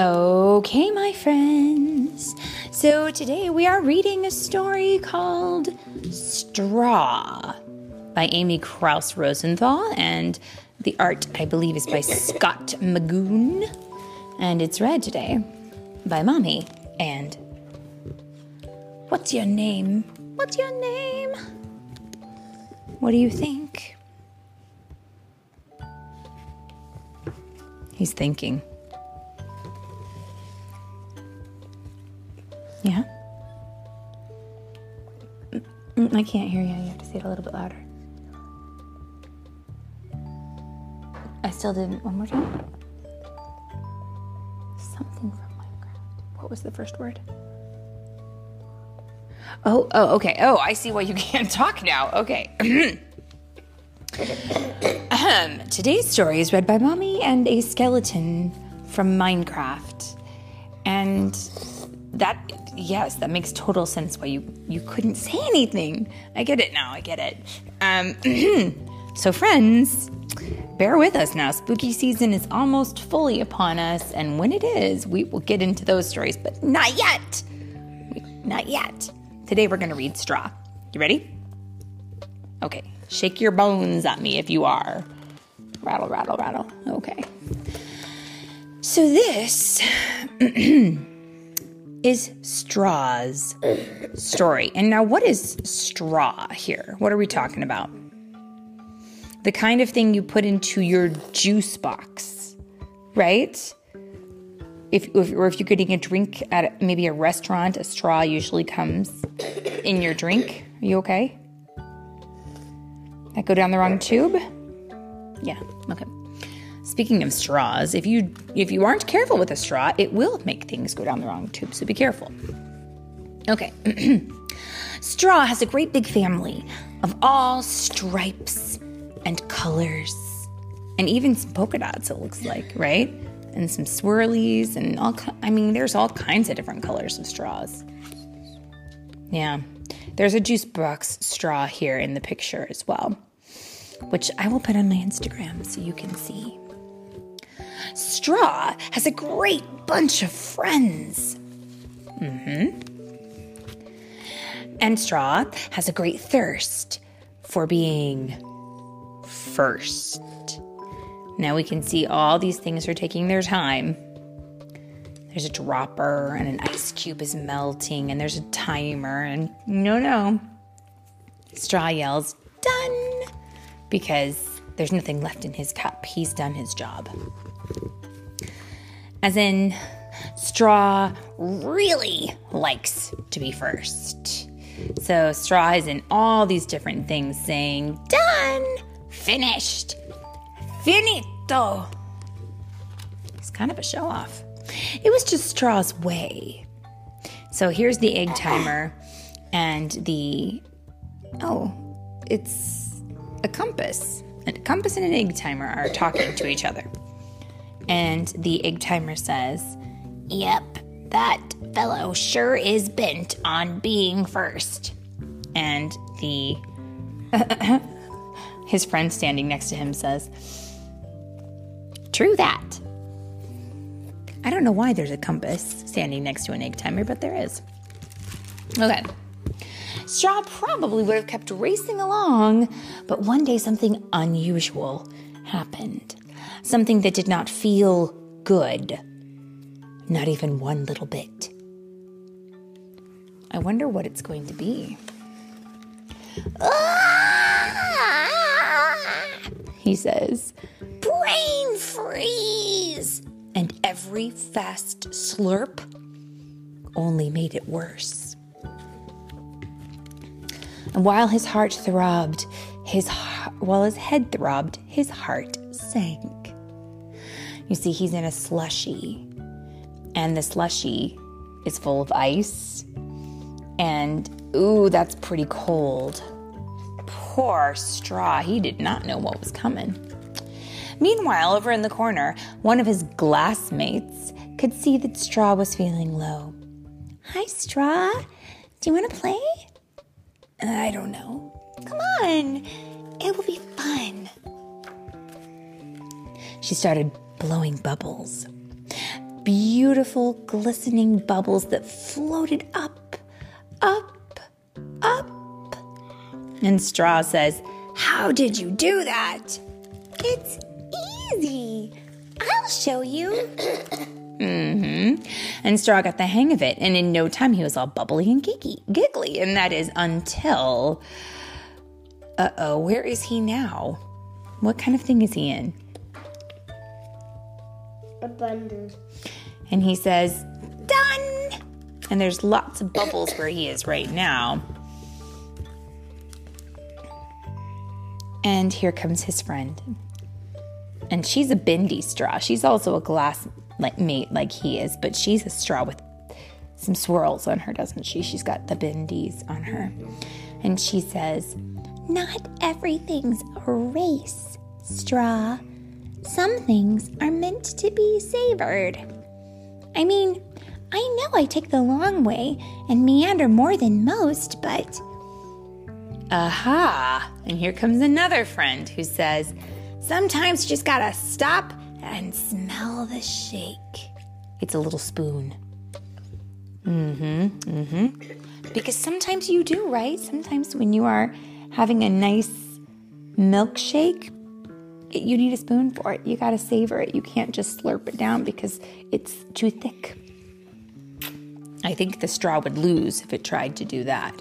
Okay, my friends. So today we are reading a story called Straw by Amy Krouse Rosenthal, and the art, I believe, is by Scott Magoon. And it's read today by Mommy. And what's your name? What's your name? What do you think? He's thinking. Mm, I can't hear you. You have to say it a little bit louder. I still didn't. One more time. Something from Minecraft. What was the first word? Oh, oh, okay. Oh, I see why you can't talk now. Okay. today's story is read by Mommy and a skeleton from Minecraft. And that yes, that makes total sense why you you couldn't say anything. I get it now. I get it. Um, so friends, bear with us now. Spooky season is almost fully upon us, and when it is, we will get into those stories, but not yet. Not yet. Today we're going to read Straw. You ready? Okay. Shake your bones at me if you are. Rattle, rattle, rattle. Okay. So this is Straw's story. And now, what is straw here? What are we talking about? The kind of thing you put into your juice box, right? If, if or if you're getting a drink at maybe a restaurant, a straw usually comes in your drink. Are you okay? That go down the wrong tube? Yeah. Okay. Speaking of straws, if you if you aren't careful with a straw, it will make things go down the wrong tube, so be careful. Okay. straw has a great big family of all stripes and colors and even some polka dots it looks like, right? And some swirlies and all I mean there's all kinds of different colors of straws. Yeah. There's a juice box straw here in the picture as well, which I will put on my Instagram so you can see. Straw has a great bunch of friends. Mm-hmm. And Straw has a great thirst for being first. Now we can see all these things are taking their time. There's a dropper and an ice cube is melting and there's a timer and no no. Straw yells, done! Because there's nothing left in his cup. He's done his job. As in, Straw really likes to be first. So Straw is in all these different things saying, done, finished, finito. He's kind of a show off. It was just Straw's way. So here's the egg timer and the. Oh, it's a compass. A compass and an egg timer are talking to each other. And the egg timer says, Yep, that fellow sure is bent on being first. And the. his friend standing next to him says, True that. I don't know why there's a compass standing next to an egg timer, but there is. Okay. Straw probably would have kept racing along, but one day something unusual happened. Something that did not feel good. Not even one little bit. I wonder what it's going to be. Ah! He says, Brain freeze! And every fast slurp only made it worse. And while his heart throbbed, his while his head throbbed, his heart sank. You see, he's in a slushy, and the slushy is full of ice. And ooh, that's pretty cold. Poor Straw, he did not know what was coming. Meanwhile, over in the corner, one of his glass mates could see that Straw was feeling low. Hi, Straw. Do you want to play? I don't know. Come on, it will be fun. She started blowing bubbles. beautiful, glistening bubbles that floated up, up, up. And Straw says, How did you do that? It's easy. I'll show you. Mm-hmm. And Straw got the hang of it, and in no time he was all bubbly and giggly, giggly. And that is until, uh oh, where is he now? What kind of thing is he in? A bundle. And he says, "Done." And there's lots of bubbles where he is right now. And here comes his friend. And she's a bendy straw. She's also a glass like mate like he is, but she's a straw with some swirls on her, doesn't she? She's got the bendies on her. And she says, Not everything's a race, straw. Some things are meant to be savored. I mean, I know I take the long way and meander more than most, but. Aha! And here comes another friend who says, Sometimes you just gotta stop and smell the shake. It's a little spoon. Mm hmm, mm hmm. Because sometimes you do, right? Sometimes when you are having a nice milkshake, you need a spoon for it. You gotta savor it. You can't just slurp it down because it's too thick. I think the straw would lose if it tried to do that.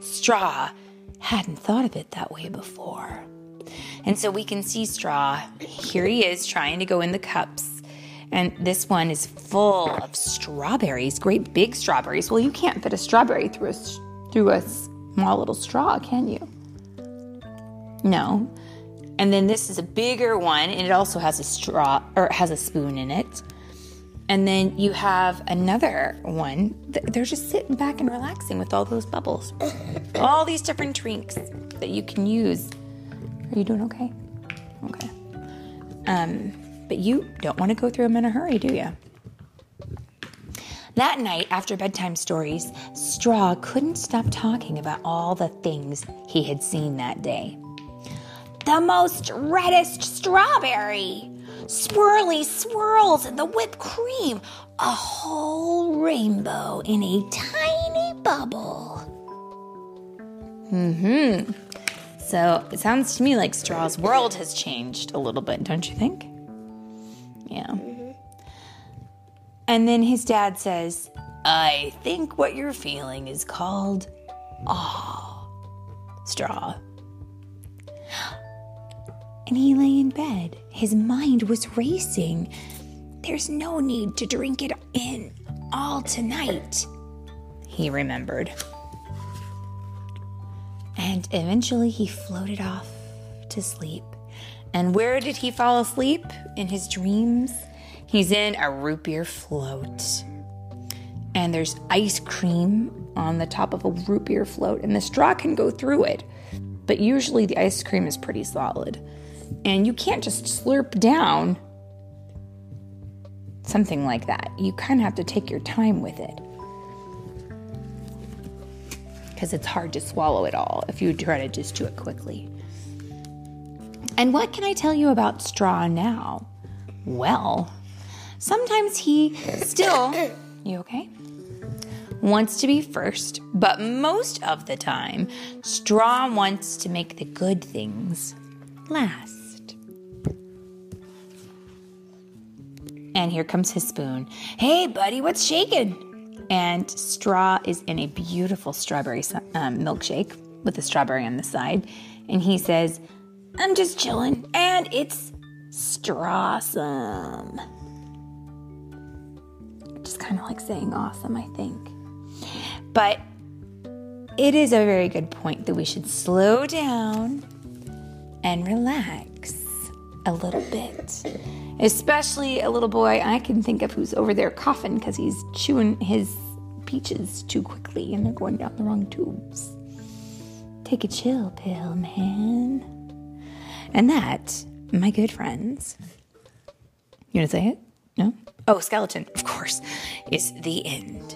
Straw hadn't thought of it that way before. And so we can see Straw. Here he is trying to go in the cups. And this one is full of strawberries, great big strawberries. Well, you can't fit a strawberry through a, through a small little straw, can you? No. And then this is a bigger one, and it also has a straw or has a spoon in it. And then you have another one. They're just sitting back and relaxing with all those bubbles. all these different drinks that you can use are you doing okay? Okay. Um, but you don't want to go through them in a hurry, do you? That night, after bedtime stories, Straw couldn't stop talking about all the things he had seen that day. The most reddest strawberry, swirly swirls in the whipped cream, a whole rainbow in a tiny bubble. Mm hmm. So it sounds to me like Straw's world has changed a little bit, don't you think? Yeah. Mm-hmm. And then his dad says, I think what you're feeling is called awe. Straw. And he lay in bed. His mind was racing. There's no need to drink it in all tonight, he remembered and eventually he floated off to sleep. And where did he fall asleep in his dreams? He's in a root beer float. And there's ice cream on the top of a root beer float, and the straw can go through it. But usually the ice cream is pretty solid. And you can't just slurp down something like that. You kind of have to take your time with it because it's hard to swallow it all if you try to just do it quickly. And what can I tell you about Straw now? Well, sometimes he still, you okay? Wants to be first, but most of the time, Straw wants to make the good things last. And here comes his spoon. Hey, buddy, what's shaking? and Straw is in a beautiful strawberry um, milkshake with a strawberry on the side. And he says, I'm just chilling, and it's strawsome. Just kind of like saying awesome, I think. But it is a very good point that we should slow down and relax a little bit especially a little boy I can think of who's over there coughing because he's chewing his peaches too quickly and they're going down the wrong tubes. Take a chill pill, man. And that, my good friends, you gonna say it? No? Oh, skeleton, of course, is the end.